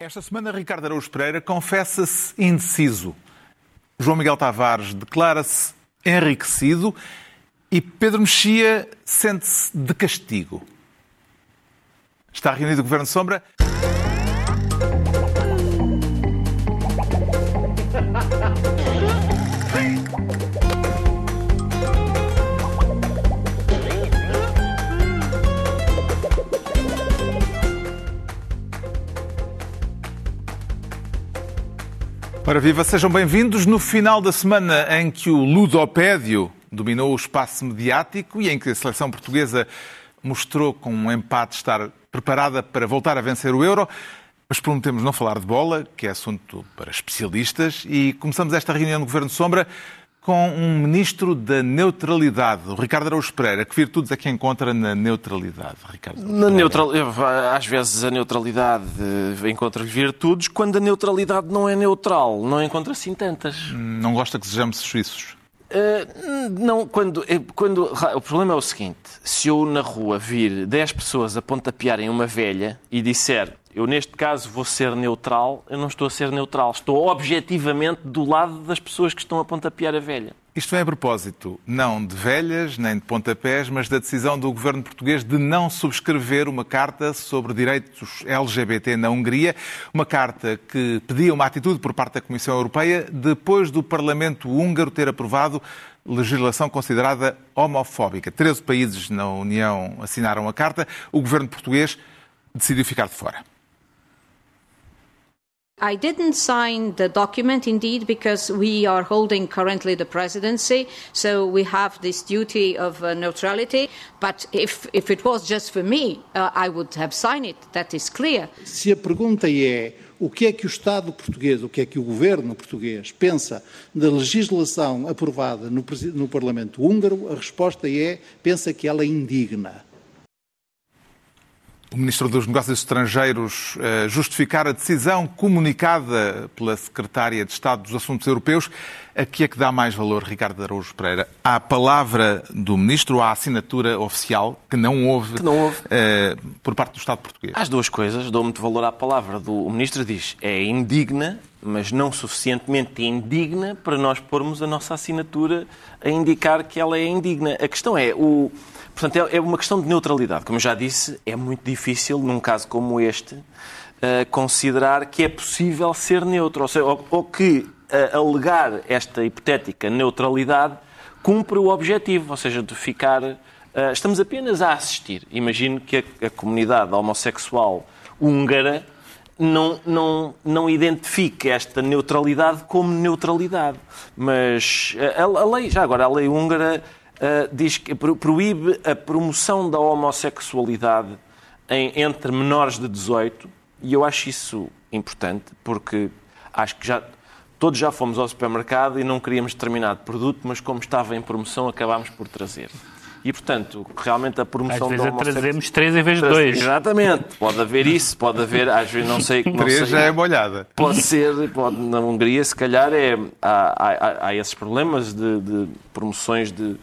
Esta semana, Ricardo Araújo Pereira confessa-se indeciso. João Miguel Tavares declara-se enriquecido e Pedro Mexia sente-se de castigo. Está reunido o Governo de Sombra. Ora viva, sejam bem-vindos no final da semana em que o ludopédio dominou o espaço mediático e em que a seleção portuguesa mostrou com um empate estar preparada para voltar a vencer o Euro. Mas prometemos não falar de bola, que é assunto para especialistas, e começamos esta reunião do Governo de Sombra com um ministro da neutralidade, o Ricardo Araújo Pereira. Que virtudes é que encontra na neutralidade, Ricardo? Na neutral... Às vezes a neutralidade encontra virtudes, quando a neutralidade não é neutral. Não encontra assim tantas. Não gosta que sejamos suíços? Uh, não, quando, quando. O problema é o seguinte: se eu na rua vir 10 pessoas a pontapearem uma velha e disser eu neste caso vou ser neutral, eu não estou a ser neutral, estou objetivamente do lado das pessoas que estão a pontapear a velha. Isto é a propósito não de velhas nem de pontapés, mas da decisão do governo português de não subscrever uma carta sobre direitos LGBT na Hungria, uma carta que pedia uma atitude por parte da Comissão Europeia depois do Parlamento húngaro ter aprovado legislação considerada homofóbica. Treze países na União assinaram a carta, o governo português decidiu ficar de fora. I didn't sign the document indeed because we are holding currently the presidency, so we have this duty of uh, neutrality. But if, if it was just for me, uh, I would have signed it, that is clear. Se a pergunta é o que é que o Estado português, o que é que o governo português pensa da legislação aprovada no, no Parlamento húngaro, a resposta é pensa que ela é indigna. O Ministro dos Negócios Estrangeiros uh, justificar a decisão comunicada pela Secretária de Estado dos Assuntos Europeus. A que é que dá mais valor, Ricardo Araújo Pereira? À palavra do Ministro, à assinatura oficial, que não houve, que não houve. Uh, por parte do Estado português? As duas coisas. Dou muito valor à palavra do o Ministro. Diz é indigna, mas não suficientemente indigna para nós pormos a nossa assinatura a indicar que ela é indigna. A questão é, o Portanto, é, é uma questão de neutralidade. Como eu já disse, é muito difícil, num caso como este, uh, considerar que é possível ser neutro. Ou, seja, ou, que uh, alegar esta hipotética neutralidade cumpre o objetivo, ou seja, de ficar. Uh, estamos apenas a assistir. Imagino que a, a comunidade homossexual húngara não, não, não identifique esta neutralidade como neutralidade. Mas a, a, lei, já agora, a lei húngara uh, diz que proíbe a promoção da homossexualidade em, entre menores de 18 e eu acho isso importante porque acho que já todos já fomos ao supermercado e não queríamos determinado produto, mas como estava em promoção acabámos por trazer. E, portanto, realmente a promoção às vezes da homossexualidade... trazemos três em vez de dois. Exatamente. Pode haver isso, pode haver, às vezes, não sei... Não três sei, já é molhada. Pode ser, pode, na Hungria, se calhar, é, há, há, há esses problemas de, de promoções de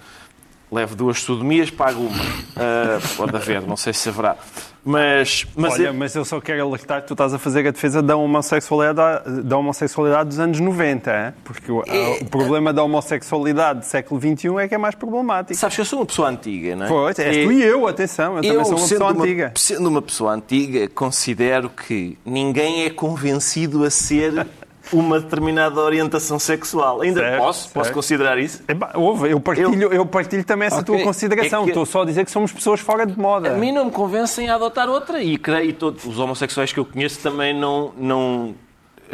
Levo duas sodomias, pago uma. Uh, pode haver, não sei se haverá. Mas, mas Olha, eu... mas eu só quero alertar que tu estás a fazer a defesa da homossexualidade, da homossexualidade dos anos 90, hein? porque o, é... o problema da homossexualidade do século XXI é que é mais problemático. Sabes que eu sou uma pessoa antiga, não é? Pois, és tu e eu, atenção, eu, eu também sou uma pessoa uma, antiga. Sendo uma pessoa antiga, considero que ninguém é convencido a ser uma determinada orientação sexual. Ainda certo, posso? Certo. Posso considerar isso? ouve, eu partilho, eu... eu partilho também essa okay. tua consideração. É que... Estou só a dizer que somos pessoas fora de moda. A mim não me convencem a adotar outra e creio todos os homossexuais que eu conheço também não, não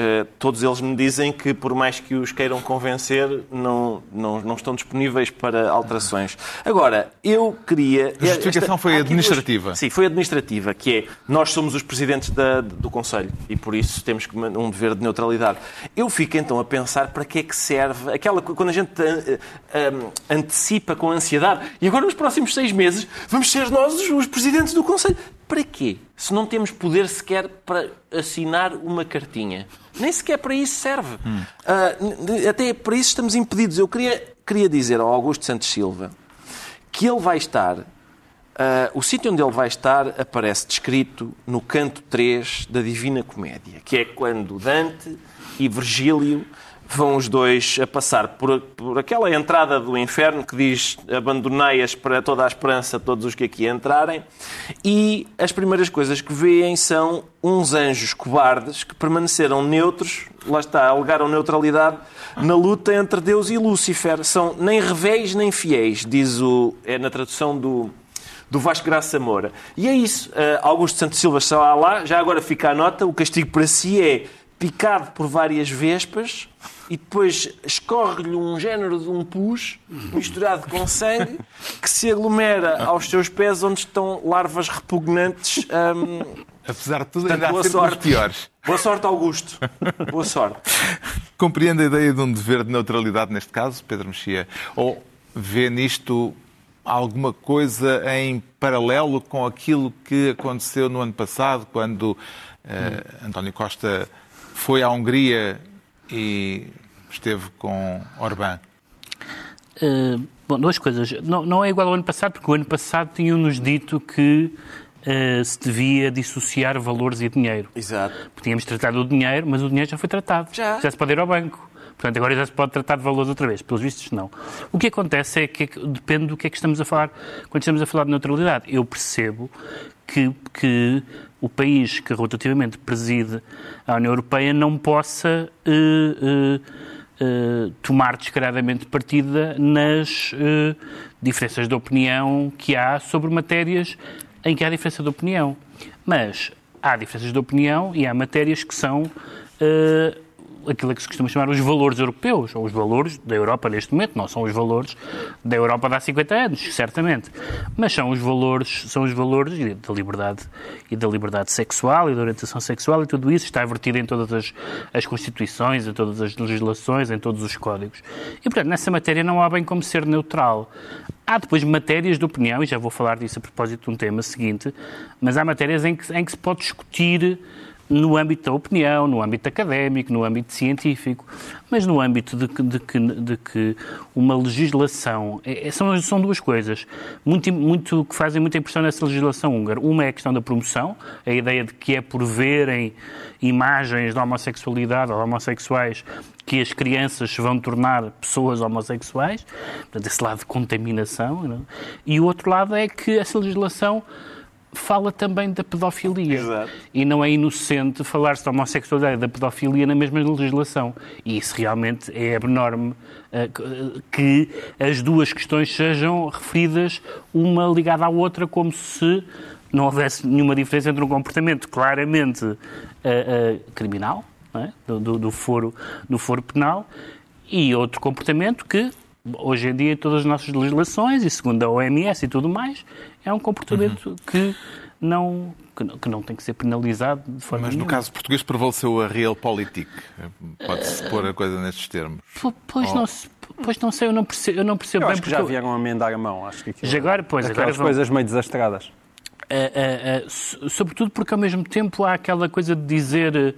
Uh, todos eles me dizem que, por mais que os queiram convencer, não, não, não estão disponíveis para alterações. Agora, eu queria. A justificação esta, foi administrativa. Sim, foi administrativa, que é nós somos os presidentes da, do Conselho e por isso temos um dever de neutralidade. Eu fico então a pensar para que é que serve aquela. Quando a gente uh, uh, antecipa com ansiedade e agora nos próximos seis meses vamos ser nós os, os presidentes do Conselho. Para quê? Se não temos poder sequer para assinar uma cartinha. Nem sequer para isso serve. Hum. Uh, até para isso estamos impedidos. Eu queria, queria dizer ao Augusto Santos Silva que ele vai estar Uh, o sítio onde ele vai estar aparece descrito no canto 3 da Divina Comédia, que é quando Dante e Virgílio vão os dois a passar por, por aquela entrada do inferno que diz abandonei-as para toda a esperança todos os que aqui entrarem e as primeiras coisas que veem são uns anjos cobardes que permaneceram neutros, lá está, alegaram neutralidade na luta entre Deus e Lúcifer. São nem revéis nem fiéis, diz o, é na tradução do, do Vasco Graça Moura. E é isso. Uh, Augusto Santos Silva está lá, já agora fica a nota, o castigo para si é picado por várias vespas e depois escorre-lhe um género de um pus misturado com sangue que se aglomera aos seus pés onde estão larvas repugnantes. Um... Apesar de tudo, Portanto, ainda boa sorte. piores. Boa sorte, Augusto. Boa sorte. Compreende a ideia de um dever de neutralidade neste caso, Pedro Mexia? Ou vê nisto alguma coisa em paralelo com aquilo que aconteceu no ano passado, quando uh, António Costa foi à Hungria e esteve com Orbán? Uh, bom, duas coisas. Não, não, é igual ao ano passado, porque o ano passado tinham-nos dito que uh, se devia dissociar valores e dinheiro. Exato. Porque tínhamos tratado o dinheiro, mas o dinheiro já foi tratado. Já. Já se pode ir ao banco. Portanto, agora já se pode tratar de valores outra vez. Pelos vistos, não. O que acontece é que depende do que é que estamos a falar quando estamos a falar de neutralidade. Eu percebo que, que o país que rotativamente preside a União Europeia não possa uh, uh, uh, tomar descaradamente partida nas diferenças de opinião que há sobre matérias em que há diferença de opinião. Mas há diferenças de opinião e há matérias que são aquilo que se costuma chamar os valores europeus, ou os valores da Europa neste momento, não são os valores da Europa de há 50 anos, certamente, mas são os valores, são os valores da liberdade e da liberdade sexual e da orientação sexual e tudo isso está vertido em todas as, as constituições, em todas as legislações, em todos os códigos. E, portanto, nessa matéria não há bem como ser neutral. Há depois matérias de opinião, e já vou falar disso a propósito de um tema seguinte, mas há matérias em que, em que se pode discutir no âmbito da opinião, no âmbito académico, no âmbito científico, mas no âmbito de que, de que, de que uma legislação. É, é, são, são duas coisas muito, muito, que fazem muita impressão nessa legislação húngara. Uma é a questão da promoção, a ideia de que é por verem imagens de homossexualidade ou homossexuais que as crianças se vão tornar pessoas homossexuais, portanto, esse lado de contaminação. Não? E o outro lado é que essa legislação fala também da pedofilia. Exato. E não é inocente falar-se da homossexualidade e da pedofilia na mesma legislação. E isso realmente é enorme eh, que as duas questões sejam referidas uma ligada à outra, como se não houvesse nenhuma diferença entre um comportamento claramente uh, uh, criminal, é? do, do, do, foro, do foro penal, e outro comportamento que hoje em dia em todas as nossas legislações e segundo a OMS e tudo mais, é um comportamento uhum. que não que não, que não tem que ser penalizado de forma Mas no nenhuma. caso português prevaleceu a realpolitik. Pode-se pôr a coisa nestes termos. Pois, oh. não, pois não sei, eu não percebo, eu não percebo eu bem. Acho que já vieram a amendar a mão, acho que Já agora, pois, agora vão... coisas meio desastradas. Uh, uh, uh, sobretudo porque ao mesmo tempo há aquela coisa de dizer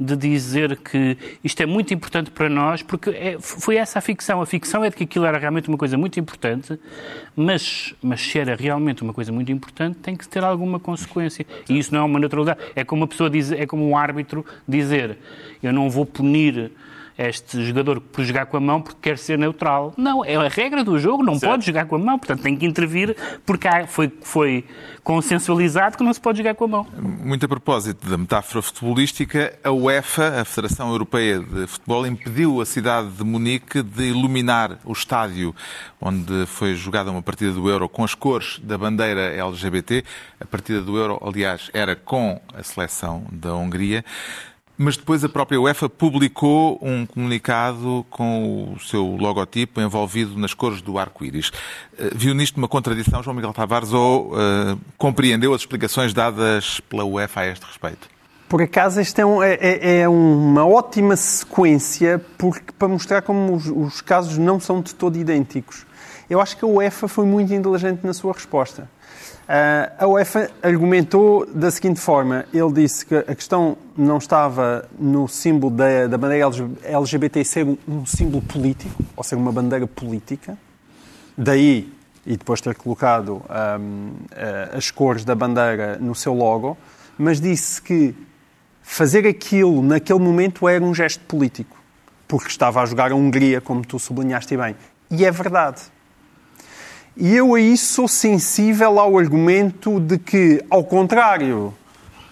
de dizer que isto é muito importante para nós, porque é, foi essa a ficção. A ficção é de que aquilo era realmente uma coisa muito importante, mas, mas se era realmente uma coisa muito importante, tem que ter alguma consequência. E isso não é uma naturalidade. É como uma pessoa diz, é como um árbitro dizer: eu não vou punir este jogador por jogar com a mão porque quer ser neutral. Não, é a regra do jogo, não certo. pode jogar com a mão, portanto tem que intervir porque há, foi, foi consensualizado que não se pode jogar com a mão. Muito a propósito da metáfora futebolística, a UEFA, a Federação Europeia de Futebol, impediu a cidade de Munique de iluminar o estádio onde foi jogada uma partida do Euro com as cores da bandeira LGBT. A partida do Euro, aliás, era com a seleção da Hungria. Mas depois a própria UEFA publicou um comunicado com o seu logotipo envolvido nas cores do arco-íris. Eh, viu nisto uma contradição, João Miguel Tavares, ou uh, compreendeu as explicações dadas pela UEFA a este respeito? Por acaso, esta é, um, é, é, é, uma ótima sequência porque, para mostrar como os, os casos não são de todo idênticos. Eu acho que a UEFA foi muito inteligente na sua resposta. Uh, a UEFA argumentou da seguinte forma: ele disse que a questão não estava no símbolo da, da bandeira LGBT ser um símbolo político, ou ser uma bandeira política. Daí e depois ter colocado hum, as cores da bandeira no seu logo, mas disse que fazer aquilo naquele momento era um gesto político, porque estava a jogar a Hungria, como tu sublinhaste bem. E é verdade. E eu aí sou sensível ao argumento de que, ao contrário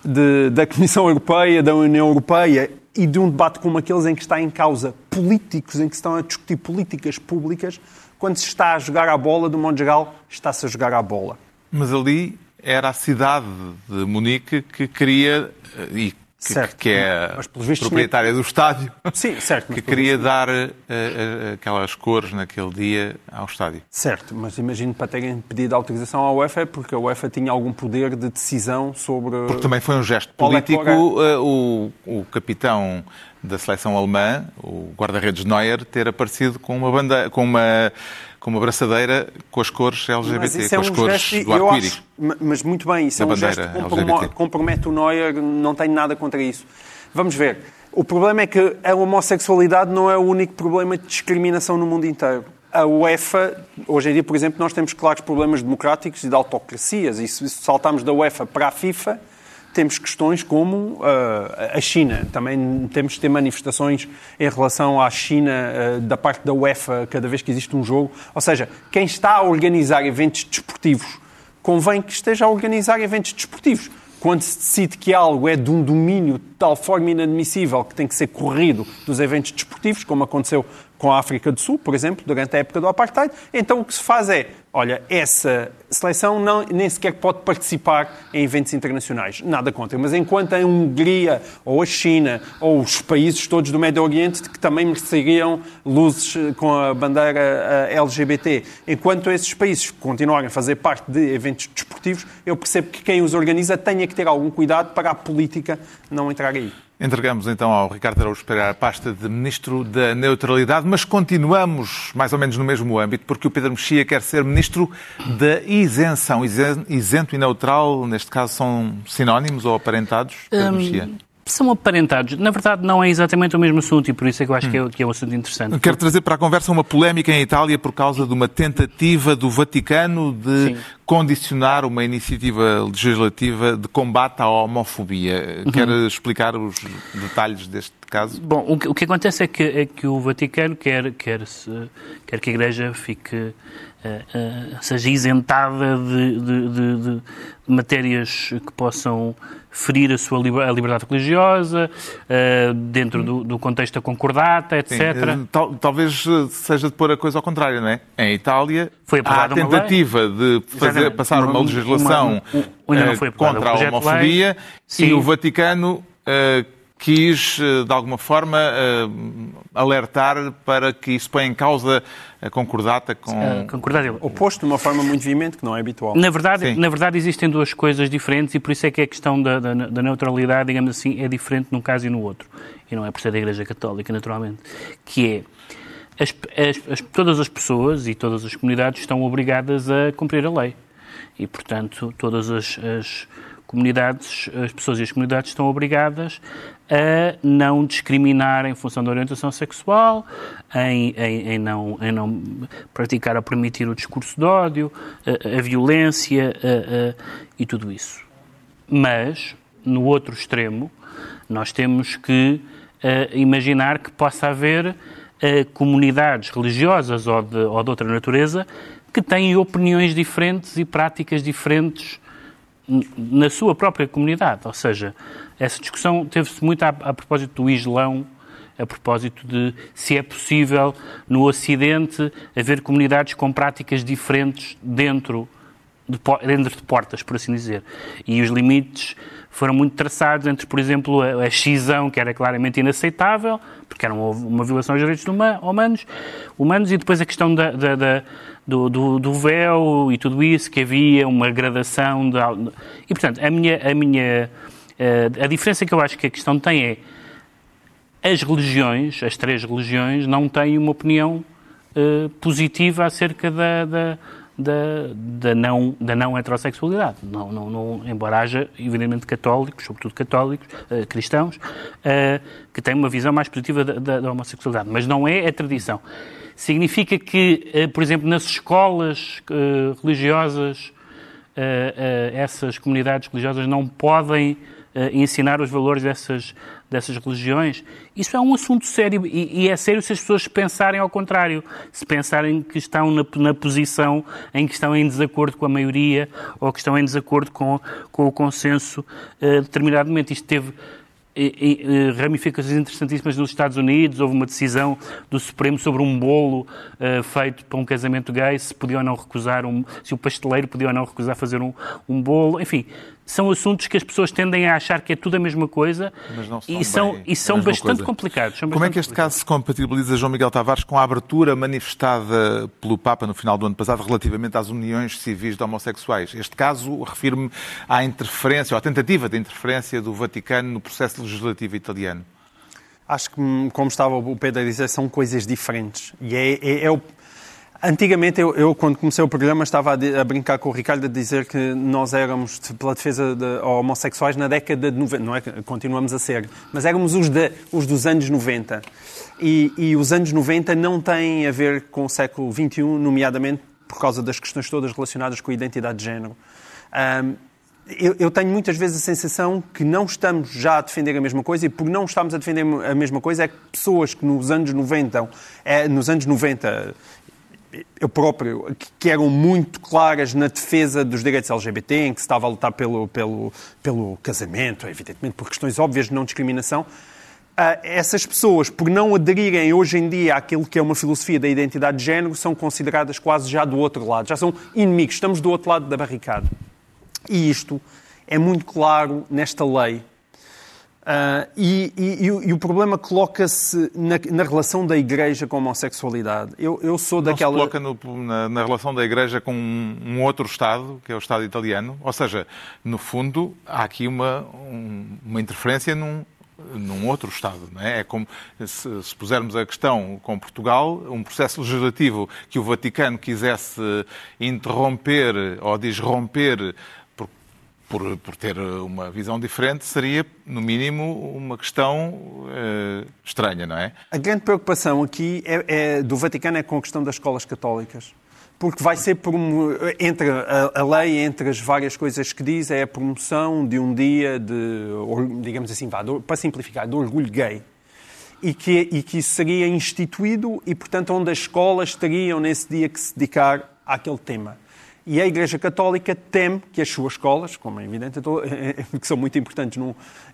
de, da Comissão Europeia, da União Europeia e de um debate como aqueles em que está em causa políticos, em que estão a discutir políticas públicas, quando se está a jogar a bola, do modo geral, está-se a jogar a bola. Mas ali era a cidade de Munique que queria, eh, e que, certo. que é a proprietária do estádio, Sim, certo, que queria dar uh, uh, aquelas cores naquele dia ao estádio. Certo, mas imagino para terem pedido autorização à UEFA, porque a UEFA tinha algum poder de decisão sobre... Porque também foi um gesto político. Uh, o, o capitão da seleção alemã, o guarda-redes Neuer, ter aparecido com uma, banda, com uma com uma braçadeira com as cores LGBT, com é as um cores gesto, do arco-íris. Mas muito bem, isso é um gesto que compromete o Neuer, não tenho nada contra isso. Vamos ver. O problema é que a homossexualidade não é o único problema de discriminação no mundo inteiro. A UEFA, hoje em dia, por exemplo, nós temos claros problemas democráticos e de autocracias. E se saltamos da UEFA para a FIFA, temos questões como uh, a China. Também temos de ter manifestações em relação à China uh, da parte da UEFA cada vez que existe um jogo. Ou seja, quem está a organizar eventos desportivos convém que esteja a organizar eventos desportivos. Quando se decide que algo é de um domínio de tal forma inadmissível que tem que ser corrido dos eventos desportivos, como aconteceu com a África do Sul, por exemplo, durante a época do Apartheid, então o que se faz é olha, essa seleção não, nem sequer pode participar em eventos internacionais. Nada contra. Mas enquanto a Hungria, ou a China, ou os países todos do Médio Oriente, que também mereceriam luzes eh, com a bandeira eh, LGBT, enquanto esses países continuarem a fazer parte de eventos desportivos, eu percebo que quem os organiza tenha que ter algum cuidado para a política não entrar aí. Entregamos então ao Ricardo Araújo Pereira a pasta de Ministro da Neutralidade, mas continuamos mais ou menos no mesmo âmbito, porque o Pedro Mexia quer ser Ministro da Isenção. Isento e neutral, neste caso, são sinónimos ou aparentados, Pedro um, Mexia? são aparentados. Na verdade, não é exatamente o mesmo assunto e por isso é que eu acho hum. que, é, que, é, um assunto interessante. Quero trazer para a conversa uma polémica em Itália por causa de uma tentativa do Vaticano de Sim. Condicionar uma iniciativa legislativa de combate à homofobia. Uhum. Quer explicar os detalhes deste caso? Bom, o que, o que acontece é que, é que o Vaticano quer, quer, -se, quer que a Igreja fique uh, seja isentada de, de, de, de, matérias que possam ferir a sua a liberdade religiosa, uh, dentro do, do, contexto da concordata, etc. Sim, tal, talvez seja de pôr a coisa ao contrário, não é? Em Itália, Foi há a tentativa de fazer, passar uma, uma legislação uma, uma, contra a homofobia e o Vaticano uh, quis, eh, de alguma forma, eh, alertar para que isso põe em causa a concordata com... A concordata. Oposto de uma forma muito veemente, que não é habitual. Na verdade, na verdade, existem duas coisas diferentes e por isso é que a questão da, da, da neutralidade, digamos assim, é diferente num caso e no outro. E não é por ser da Igreja Católica, naturalmente. Que é, as, as, todas as pessoas e todas as comunidades estão obrigadas a cumprir a lei. E, portanto, todas as, as comunidades, as pessoas e as comunidades estão obrigadas a não discriminar em função da orientação sexual, em, em, em não, em não praticar ou permitir o discurso de ódio, a, a violência a, a, e tudo isso. Mas, no outro extremo, nós temos que imaginar que possa haver comunidades religiosas ou de, ou de outra natureza que têm opiniões diferentes e práticas diferentes na sua própria comunidade. Ou seja, essa discussão teve-se muito a, a, propósito do Islão, a propósito de se é possível no Ocidente haver comunidades com práticas diferentes dentro de, dentro de portas, por assim dizer. E os limites foram muito traçados entre, por exemplo, a, a xisão, que era claramente inaceitável, porque era uma, uma violação aos direitos humanos, humanos, e depois a questão da, da, da do, do, do, véu e tudo isso, que havia uma gradação. De... E, portanto, a minha, a minha eh, a diferença que eu acho que a questão tem é as religiões, as três religiões, não têm uma opinião uh, positiva acerca da, da, da, da, não, da não heterossexualidade. Não, não, não, embora haja, evidentemente, católicos, sobretudo católicos, uh, cristãos, uh, que têm uma visão mais positiva da, da, da, homossexualidade. Mas não é a tradição. Significa que, uh, por exemplo, nas escolas religiosas, essas comunidades religiosas não podem ensinar os valores dessas, dessas religiões, isso é um assunto sério e, e, é sério se as pessoas pensarem ao contrário, se pensarem que estão na, na, posição em que estão em desacordo com a maioria ou que estão em desacordo com, com o consenso uh, determinadamente. Isto teve ramificações interessantíssimas nos Estados Unidos. Houve uma decisão do Supremo sobre um bolo uh, feito para um casamento gay, se podia ou não recusar, um, se o pasteleiro podia ou não recusar fazer um, um bolo. Enfim, são assuntos que as pessoas tendem a achar que é tudo a mesma coisa são e são, e são bastante coisa. complicados. São Como é que este caso se compatibiliza, João Miguel Tavares, com a abertura manifestada pelo Papa no final do ano passado relativamente às uniões civis de homossexuais? Este caso refere-me à interferência, ou à tentativa de interferência do Vaticano no processo legislativo italiano. Acho que, como estava o Pedro a dizer, são coisas diferentes. E é, é, é o Antigamente, eu, eu, quando comecei o programa, estava a, a, brincar com o Ricardo a dizer que nós éramos pela defesa de homossexuais na década de 90. Não é que continuamos a ser, mas éramos os, de, os dos anos 90. E, e, os anos 90 não têm a ver com o século XXI, nomeadamente por causa das questões todas relacionadas com a identidade de género. Um, eu, eu, tenho muitas vezes a sensação que não estamos já a defender a mesma coisa e por não estarmos a defender a mesma coisa é que pessoas que nos anos 90, é, nos anos 90 eu próprio, que eram muito claras na defesa dos direitos LGBT, em que se estava a lutar pelo, pelo, pelo casamento, evidentemente por questões óbvias de não discriminação, uh, essas pessoas, por não aderirem hoje em dia àquilo que é uma filosofia da identidade de género, são consideradas quase já do outro lado, já são inimigos, estamos do outro lado da barricada. E isto é muito claro nesta lei Uh, e, e, e, o problema coloca-se na, na, relação da Igreja com a homossexualidade. Eu, eu sou Não daquela. Se coloca no, na, na, relação da Igreja com um, um, outro Estado, que é o Estado italiano. Ou seja, no fundo, há aqui uma, um, uma interferência num, num outro Estado. Não é? é como se, se pusermos a questão com Portugal, um processo legislativo que o Vaticano quisesse interromper ou disromper por, por ter uma visão diferente, seria, no mínimo, uma questão uh, estranha, não é? A grande preocupação aqui é, é, do Vaticano é com a questão das escolas católicas. Porque vai ser, entre a, lei, entre as várias coisas que diz, é a promoção de um dia de, digamos assim, para simplificar, de orgulho gay. E que, e que isso seria instituído e, portanto, onde as escolas teriam nesse dia que se dedicar àquele tema. E a Igreja Católica teme que as suas escolas, como é evidente, que são muito importantes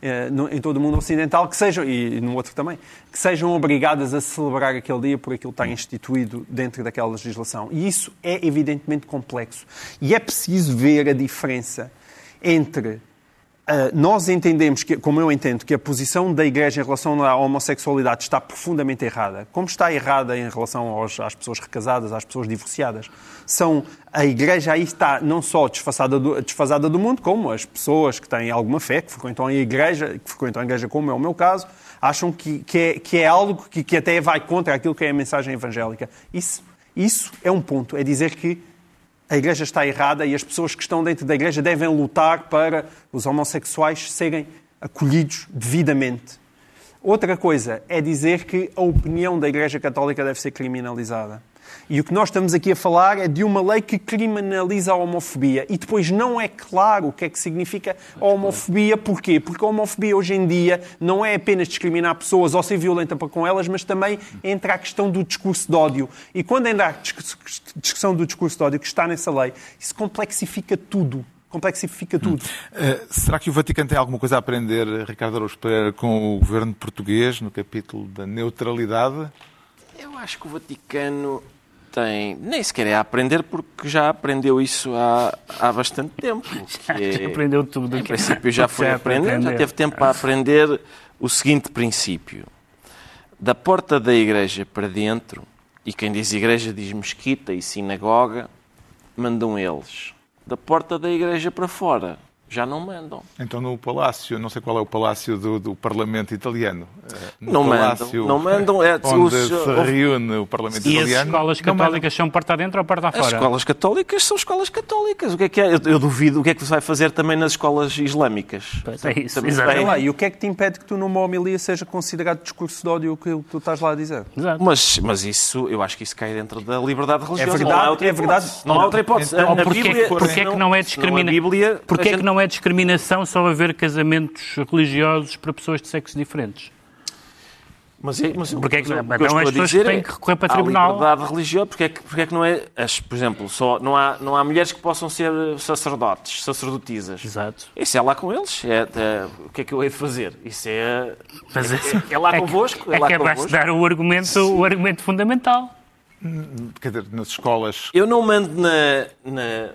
eh, em todo o mundo ocidental, que sejam, e no outro também, que sejam obrigadas a celebrar aquele dia por aquilo está instituído dentro daquela legislação. E isso é evidentemente complexo. E é preciso ver a diferença entre nós entendemos, que, como eu entendo, que a posição da Igreja em relação à homossexualidade está profundamente errada, como está errada em relação aos, às pessoas recasadas, às pessoas divorciadas. São, a Igreja aí está não só desfasada do, desfasada do mundo, como as pessoas que têm alguma fé, que frequentam a Igreja, que frequentam a Igreja como é o meu caso, acham que, que, é, que é algo que, que até vai contra aquilo que é a mensagem evangélica. Isso, isso é um ponto, é dizer que a Igreja está errada e as pessoas que estão dentro da Igreja devem lutar para os homossexuais serem acolhidos devidamente. Outra coisa é dizer que a opinião da Igreja Católica deve ser criminalizada. E o que nós estamos aqui a falar é de uma lei que criminaliza a homofobia. E depois não é claro o que é que significa a homofobia. Porquê? Porque a homofobia hoje em dia não é apenas discriminar pessoas ou ser violenta para com elas, mas também entra a questão do discurso de ódio. E quando entra a discussão do discurso de ódio que está nessa lei, isso complexifica tudo complexifica tudo. Hum. Uh, será que o Vaticano tem alguma coisa a aprender, Ricardo Araújo Pereira, com o governo português no capítulo da neutralidade? Eu acho que o Vaticano tem. Nem sequer é a aprender, porque já aprendeu isso há, há bastante tempo. É, aprendeu tudo. Em princípio já foi aprender, aprender, já teve tempo para aprender o seguinte princípio: da porta da igreja para dentro, e quem diz igreja diz mesquita e sinagoga, mandam eles. Da porta da igreja para fora, já não mandam. Então no Palácio, não sei qual é o Palácio do, do Parlamento Italiano. eh, No Não mandam, palácio não mandam, é- onde os- se reúne o Parlamento E as Italiano. escolas não mandam. católicas são porta dentro ou As fora? escolas católicas são escolas católicas. O que é que é? Eu, eu duvido o que é que se vai fazer também nas escolas islâmicas. Pois é isso, Olha lá, e o que é que te impede que tu numa homilia seja considerado discurso de ódio aquilo que tu estás lá a dizer? Exato. Mas, mas isso, eu acho que isso cai dentro da liberdade religiosa. verdade, não há outra é hipótese. verdade. Não há outra hipótese. A- a porquê, Bíblia- porquê que senão- não é senão discrimina... a Bíblia, porquê a que não é discriminação só haver casamentos religiosos para pessoas de sexos diferentes? Mas, é- mas, Porque é que- mas o então eu estou as pessoas dizer têm é, que recorrer para tribunal. liberdade religiosa, porque é que, porque é que não é, as, por exemplo, só, não, há, não há mulheres que possam ser sacerdotes, sacerdotisas. Exato. Isso é lá com eles. É, é, o que é que eu hei de fazer? Isso é, é, é lá que- convosco. É, É lá que acabaste convosco. de dar o argumento, o argumento fundamental. Quer dizer, nas escolas. Eu não mando na, na-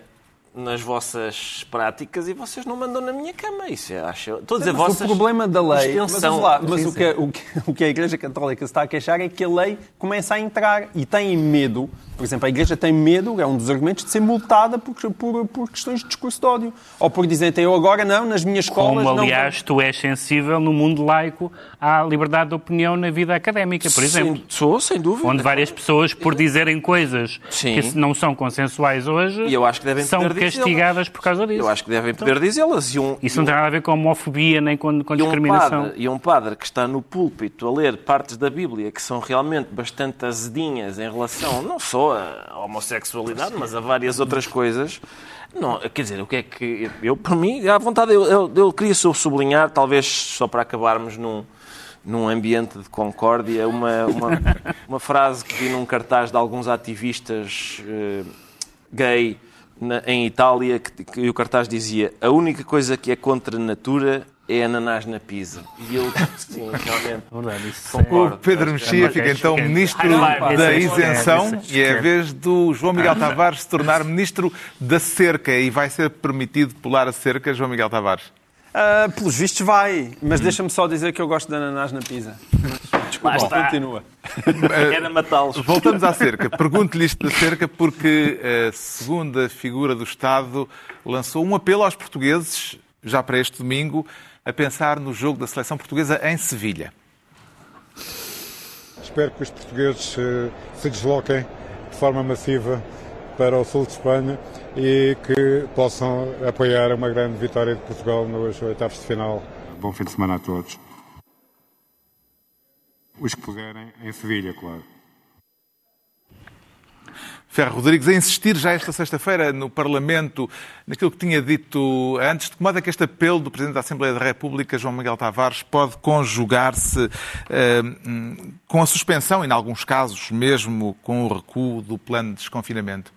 nas vossas práticas e vocês não mandam na minha cama. Isso é, acho. Estou a dizer, Mas vossas. o problema da lei. Mas, extensão. vamos lá, mas Sim, o, que, o, que, o que a Igreja Católica se está a queixar é que a lei começa a entrar e tem medo. Por exemplo, a Igreja tem medo, é um dos argumentos, de ser multada por, por, por questões de discurso de ódio. Ou por dizerem, eu agora não, nas minhas escolas. Como, não aliás, tu és sensível no mundo laico à liberdade de opinião na vida académica, por exemplo. Sou, sem dúvida. Onde várias pessoas, por dizerem coisas Sim. que não são consensuais hoje, E eu acho que devem são. Castigadas por causa disso. Eu acho que devem poder dizê-las. E um, Isso não um- tem nada a ver com homofobia nem com, com E um, discriminação. padre, e um padre que está no púlpito a ler partes da Bíblia que são realmente bastante azedinhas em relação não só à homossexualidade, mas a várias outras coisas. Não, quer dizer, o que é que. Eu, por mim, à vontade, eu, eu, eu queria só sublinhar, talvez só para acabarmos num, num ambiente de concórdia, uma, uma, uma frase que vi num cartaz de alguns ativistas eh, gay na- em Itália, que, que o cartaz dizia a única coisa que é contra a natura é ananás na pizza. E eu, sim, realmente, Verdade, isso concordo. O Pedro Mexia é fica então ministro da é isenção é e é a vez do João Miguel Tavares se tornar ministro da cerca e vai ser permitido pular a cerca, João Miguel Tavares. Ah, pelos vistos vai, mas deixa-me só dizer que eu gosto de ananás na pizza. Desculpa, está. continua. Era matá-los. Voltamos à cerca. Pergunto-lhe isto da cerca porque a segunda figura do Estado lançou um apelo aos portugueses, já para este domingo, a pensar no jogo da seleção portuguesa em Sevilha. Espero que os portugueses eh, se desloquem de forma massiva para o sul de Espanha e que possam apoiar uma grande vitória de Portugal nos oitavos de final. Bom fim de semana a todos. Os que puderem, em Sevilha, claro. Ferro Rodrigues a insistir já esta sexta-feira no Parlamento naquilo que tinha dito antes, de que modo é que este apelo do Presidente da Assembleia da República, João Miguel Tavares, pode conjugar-se eh, com a suspensão, e, em alguns casos, mesmo com o recuo do plano de desconfinamento?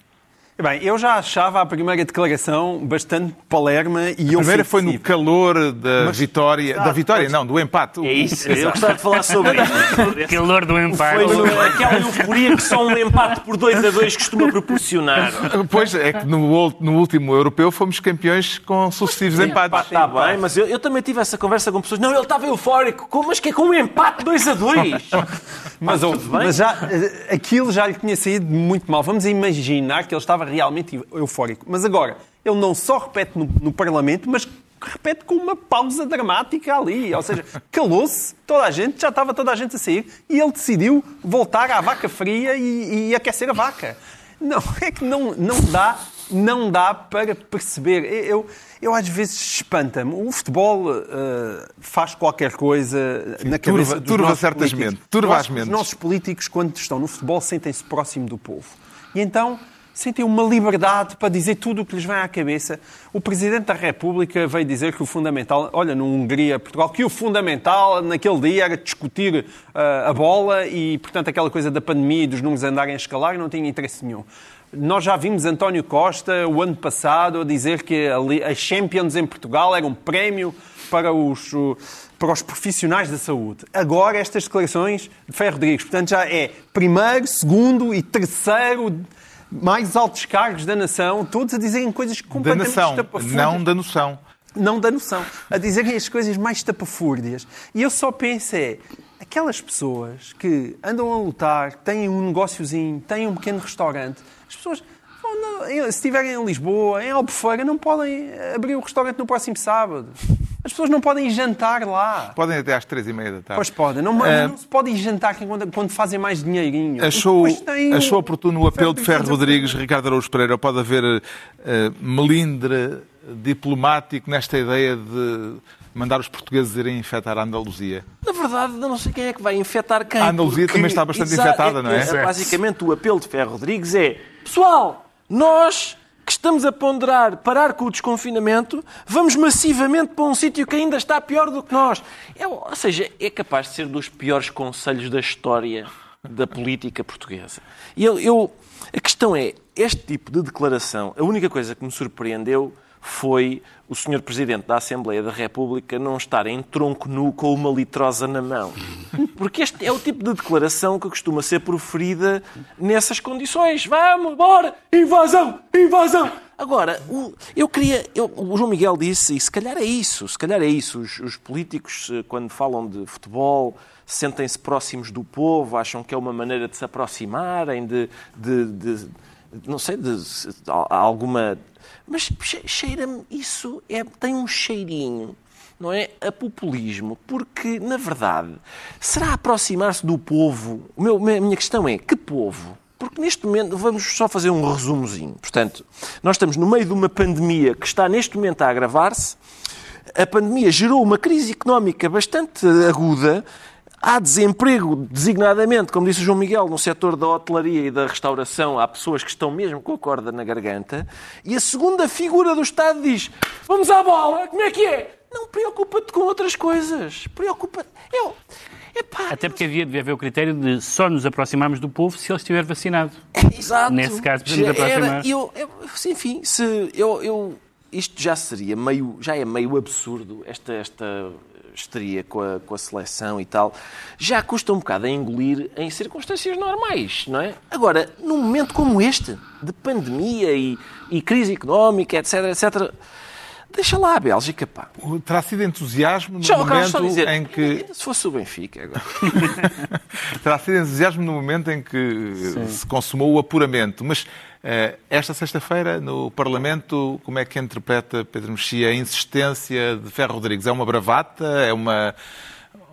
Bem, eu já achava a primeira declaração bastante palerma e A primeira foi no calor da Mas- vitória, da Exato, vitória, mas- não, do empate. É isso, eu gostava de falar sobre isso. Calor do empate. Foi no- aquela euforia que só um empate por 2 a 2 costuma proporcionar. Pois é que no, no último europeu fomos campeões com sucessivos empates. Está bem, mas eu, eu também tive essa conversa com pessoas. Não, ele estava eufórico. Como, mas que é com um empate 2 a 2? Mas, mas já, eh, aquilo já lhe tinha saído muito mal. Vamos imaginar que ele estava realmente eufórico. Mas agora, ele não só repete no, no Parlamento, mas repete com uma pausa dramática ali. Ou seja, calou-se toda a gente, já estava toda a gente a sair, e ele decidiu voltar à vaca fria e, e aquecer a vaca. Não, é que não, não dá. Não dá para perceber. Eu, eu às vezes espanta-me. O futebol eh, faz qualquer coisa na cabeça turva- dos turva certas mentes, turva as mentes. Os nossos políticos, quando estão no futebol, sentem-se próximo do povo. E então sentem uma liberdade para dizer tudo o que lhes vem à cabeça. O Presidente da República veio dizer que o fundamental, olha, no Hungria, Portugal, que o fundamental naquele dia era discutir ah, a bola e, portanto, aquela coisa da pandemia e dos números andarem a escalar não tinha interesse nenhum. Nós já vimos António Costa, o ano passado, a dizer que as Champions em Portugal era um prémio para os, uh, para os profissionais da saúde. Agora, estas declarações de Ferro Rodrigues, portanto, já é primeiro, segundo e terceiro mais altos cargos da nação, todos a dizerem coisas Da completamente nação, estapafúrdias não da noção. não da noção, a dizerem as coisas mais estapafúrdias. E eu só penso é, aquelas pessoas que andam a lutar, têm um negóciozinho, têm um pequeno restaurante, as pessoas vão não- se estiverem em Lisboa, em Albufeira, não podem abrir o restaurante no próximo sábado. As pessoas não podem jantar lá. Podem até às três e meia da tarde. Pois podem. Não, Eh, não se pode jantar quando, quando fazem mais dinheirinho. Achou, achou oportuno o apelo de Ferro Rodrigues, Ricardo Araújo Pereira. Pode haver eh, melindre diplomático nesta ideia de mandar os portugueses irem infectar a Andaluzia? Na verdade, eu não sei quem é que vai infectar quem. A Andaluzia porque- também está bastante Exato, infectada, não é? que, Basicamente, o apelo de Ferro Rodrigues é: pessoal, nós que estamos a ponderar parar com o desconfinamento, vamos massivamente para um sítio que ainda está pior do que nós. É, ou seja, é capaz de ser dos piores conselhos da história da política portuguesa. E eu, eu- a questão é, este tipo de declaração, a única coisa que me surpreendeu foi o Sr. Presidente da Assembleia da República não estar em tronco nu com uma litrosa na mão. Porque este é o tipo de declaração que costuma ser proferida nessas condições. Vamos, bora! Invasão! Invasão! Agora, eu queria. eu- o João Miguel disse, e se calhar é isso, se calhar é isso. Os, os políticos, eh, quando falam de futebol, sentem-se próximos do povo, acham que é uma maneira de se aproximarem, de. de- de- não sei, de alguma. Mas che- cheira-me, isso é, tem um cheirinho não é? A populismo, porque, na verdade, será aproximar-se do povo? Meu- a minha questão é, que povo? Porque neste momento, vamos só fazer um resumozinho. Portanto, nós estamos no meio de uma pandemia que está neste momento a agravar-se. A pandemia gerou uma crise económica bastante aguda. Há desemprego, designadamente, como disse o João Miguel, no setor da hotelaria e da restauração. Há pessoas que estão mesmo com a corda na garganta. E a segunda figura do Estado diz: Vamos à bola, como é que é? Não, preocupa-te com outras coisas. Preocupa-te. Eu. Epá, Até porque havia, devia haver o critério de só nos aproximarmos do povo se ele estiver vacinado. Exato. Nesse caso, podemos aproximar. era- eu, eu- enfim, se eu, eu- isto já seria meio, já é meio absurdo esta esta histeria com a, com a seleção e tal. Já custa um bocado a engolir em circunstâncias normais, não é? Agora, num momento como este, de pandemia e, e crise económica, etc, etc, deixa lá a Bélgica, pá. Terá sido entusiasmo no Já, momento dizer, em que se fosse o Benfica agora. Terá sido entusiasmo no momento em que se consumou o apuramento. Mas eh, esta sexta-feira, no Parlamento, como é que interpreta Pedro Mexia a insistência de Ferro Rodrigues? É uma bravata? É uma,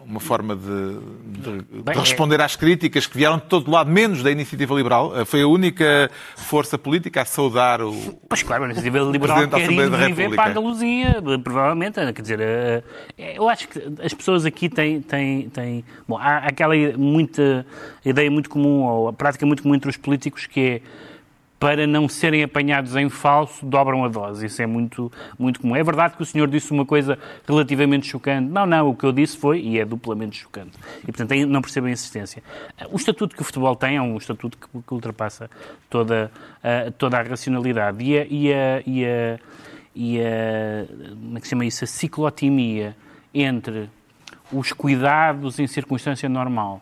uma forma de, de- de Bem, é- responder às críticas que vieram de todo lado, menos da Iniciativa Liberal? Eh, Foi a única força política a saudar o... Pois claro, a iniciativa liberal quer viver para a Andaluzia, provavelmente. Quer dizer, eh, eh, eu acho que as pessoas aqui têm. têm, têm bom, há aquela muita, ideia muito comum, ou a prática muito comum entre os políticos, que é para não serem apanhados em falso, dobram a dose. Isso é muito, muito comum. É verdade que o senhor disse uma coisa relativamente chocante. Não, não, o que eu disse foi, e é duplamente chocante. E, portanto, não percebo a insistência. O estatuto que o futebol tem é um estatuto que, que ultrapassa toda, a- toda a racionalidade. E a, e a, e a, e a- como é que se chama isso? A ciclotimia entre os cuidados em circunstância normal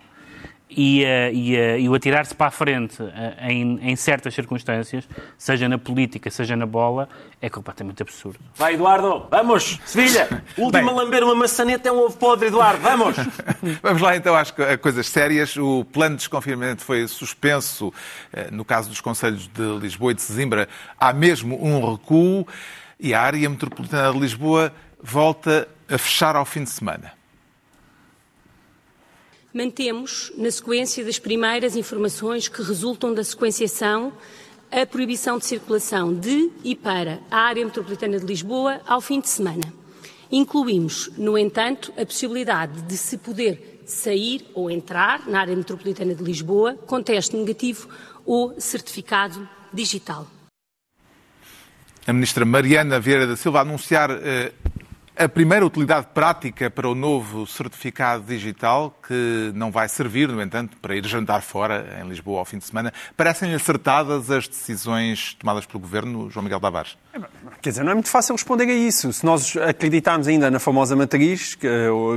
e, e, e o atirar-se para a frente em, em certas circunstâncias, seja na política, seja na bola, é completamente absurdo. Vai, Eduardo, vamos! Sevilha! Última lamber uma maçaneta é um ovo podre, Eduardo, vamos! Vamos lá então às coisas sérias. O plano de desconfinamento foi suspenso eh, no caso dos Conselhos de Lisboa e de Sesimbra. Há mesmo um recuo e a área metropolitana de Lisboa volta a fechar ao fim de semana. Mantemos, na sequência das primeiras informações que resultam da sequenciação, a proibição de circulação de e para a área metropolitana de Lisboa ao fim de semana. Incluímos, no entanto, a possibilidade de se poder sair ou entrar na área metropolitana de Lisboa com teste negativo ou certificado digital. A ministra Mariana Vieira da Silva anunciar eh, a primeira utilidade prática para o novo certificado digital, que não vai servir, no entanto, para ir jantar fora em Lisboa ao fim de semana. Parecem acertadas as decisões tomadas pelo Governo, João Miguel Tavares? Quer dizer, não é muito fácil responder a isso. Se nós acreditarmos ainda na famosa matriz, que,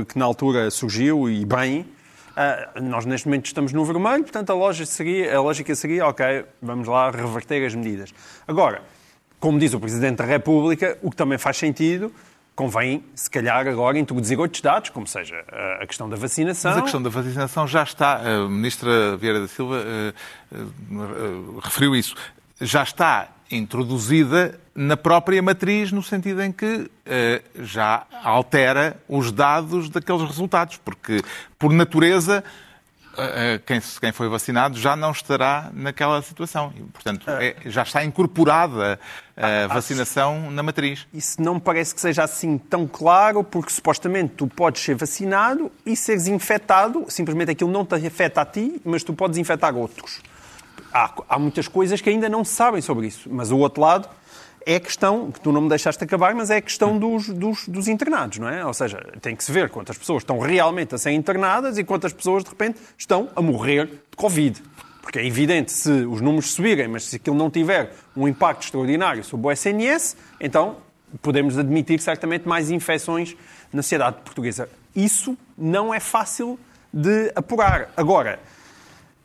que na altura surgiu, e bem, ah, nós neste momento estamos no vermelho, portanto a lógica seria, a lógica seria ok, vamos lá reverter as medidas. Agora, como diz o Presidente da República, o que também faz sentido, convém, se calhar, agora introduzir outros dados, como seja ah, a questão da vacinação. Mas a questão da vacinação já está. A ministra Vieira da Silva eh, eh, referiu isso. Já está introduzida na própria matriz, no sentido em que eh, já altera os dados daqueles resultados, porque, por natureza, eh, eh, quem, quem foi vacinado já não estará naquela situação. E, portanto, é, já está incorporada a vacinação na matriz. Isso não me parece que seja assim tão claro, porque supostamente tu podes ser vacinado e seres infectado, simplesmente aquilo não te afeta a ti, mas tu podes infectar outros. Há, há muitas coisas que ainda não se sabem sobre isso, mas o outro lado é a questão, que tu não me deixaste acabar, mas é a questão dos, dos, dos, internados, não é? Ou seja, tem que se ver quantas pessoas estão realmente a ser internadas e quantas pessoas, de repente, estão a morrer de Covid. Porque é evidente, se os números subirem, mas se aquilo não tiver um impacto extraordinário sobre o SNS, então podemos admitir certamente mais infecções na sociedade portuguesa. Isso não é fácil de apurar. Agora,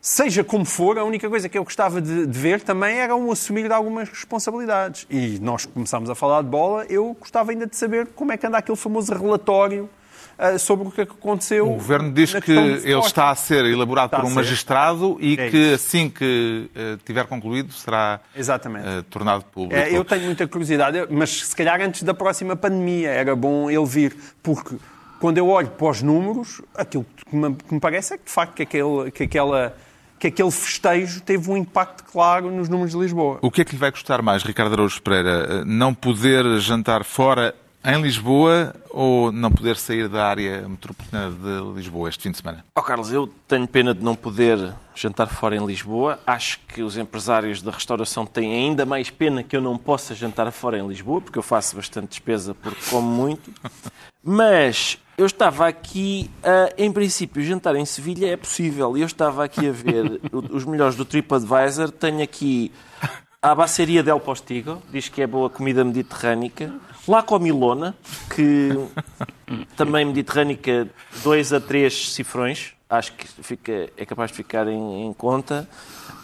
Seja como for, a única coisa que eu gostava de, de, ver também era um assumir de algumas responsabilidades. E nós começámos a falar de bola, eu gostava ainda de saber como é que anda aquele famoso relatório uh, sobre o que, é que aconteceu. O Governo diz que ele está a ser elaborado está por um magistrado e é que assim que uh, tiver concluído será uh, tornado público. É, eu tenho muita curiosidade, mas se calhar antes da próxima pandemia era bom ele vir, porque quando eu olho para os números, aquilo que me, que me parece é que de facto que, aquele, que aquela que aquele festejo teve um impacto claro nos números de Lisboa. O que é que lhe vai custar mais, Ricardo Araújo Pereira? Não poder jantar fora em Lisboa ou não poder sair da área metropolitana de Lisboa este fim de semana? Oh, Carlos, eu tenho pena de não poder jantar fora em Lisboa. Acho que os empresários da restauração têm ainda mais pena que eu não possa jantar fora em Lisboa, porque eu faço bastante despesa porque como muito. Mas eu estava aqui, uh, em princípio, jantar em Sevilha é possível. Eu estava aqui a ver os melhores do TripAdvisor. Tenho aqui a Baceria del Postigo, diz que é boa comida mediterrânica. Lá com a Milona, que também mediterrânica, 2 a 3 cifrões. Acho que fica, é capaz de ficar em, em conta.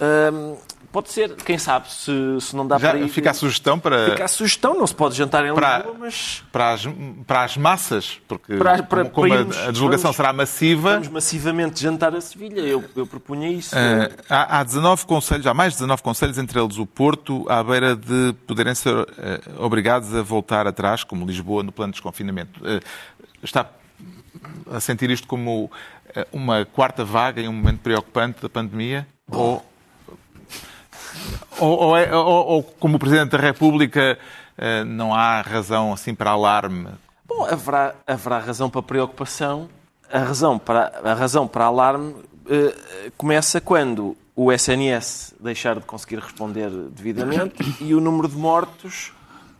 Um, Pode ser, quem sabe, se, se não dá Já para ir... Fica a sugestão para... Fica a sugestão, não se pode jantar em para, Lisboa, mas... Para as, para as massas, porque para, para, como, como irmos, a deslocação vamos, será massiva... Vamos massivamente jantar a Sevilha, eu, eu propunha isso. Uh, há, há 19 conselhos, há mais de 19 conselhos, entre eles o Porto, à beira de poderem ser uh, obrigados a voltar atrás, como Lisboa, no plano de desconfinamento. Uh, está a sentir isto como uma quarta vaga em um momento preocupante da pandemia? Ou ou, ou, é, ou, ou, como o Presidente da República, eh, não há razão assim para alarme? Bom, haverá, haverá razão para preocupação. A razão para, a razão para alarme uh, começa quando o SNS deixar de conseguir responder devidamente e o número de mortos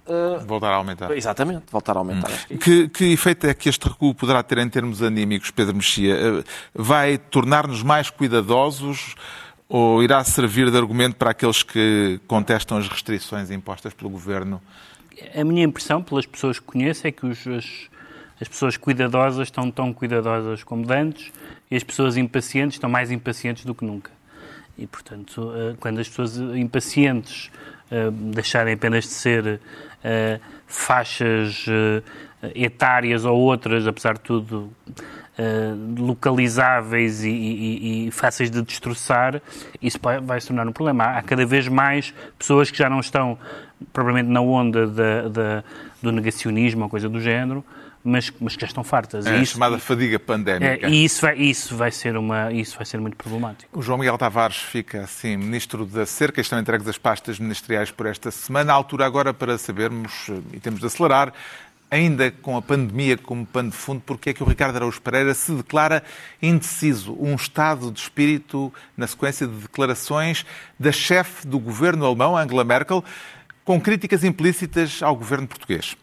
Uh, voltar a aumentar. Exatamente, voltar a aumentar. Hum. Que, que, efeito é que este recuo poderá ter em termos anímicos, Pedro Mexia? Uh, vai tornar-nos mais cuidadosos? ou irá servir de argumento para aqueles que contestam as restrições impostas pelo Governo? A minha impressão, pelas pessoas que conheço, é que os, as, as pessoas cuidadosas estão tão cuidadosas como antes e as pessoas impacientes estão mais impacientes do que nunca. E, portanto, eh, quando as pessoas impacientes eh, deixarem apenas de ser eh, faixas etárias ou outras, apesar de tudo, localizáveis e, e, e, fáceis de destroçar, isso vai se tornar um problema. Há cada vez mais pessoas que já não estão provavelmente na onda da, da, do negacionismo ou coisa do género, mas, mas que já estão fartas. É a isso, chamada fadiga pandémica. É, e isso vai, isso, vai ser uma, isso vai ser muito problemático. O João Miguel Tavares fica, assim, Ministro da Cerca, estão entregues as pastas ministeriais por esta semana. A altura agora para sabermos, e temos de acelerar, ainda com a pandemia como pano de fundo, porque é que o Ricardo Araújo Pereira se declara indeciso, um estado de espírito na sequência de declarações da chefe do governo alemão, Angela Merkel, com críticas implícitas ao governo português.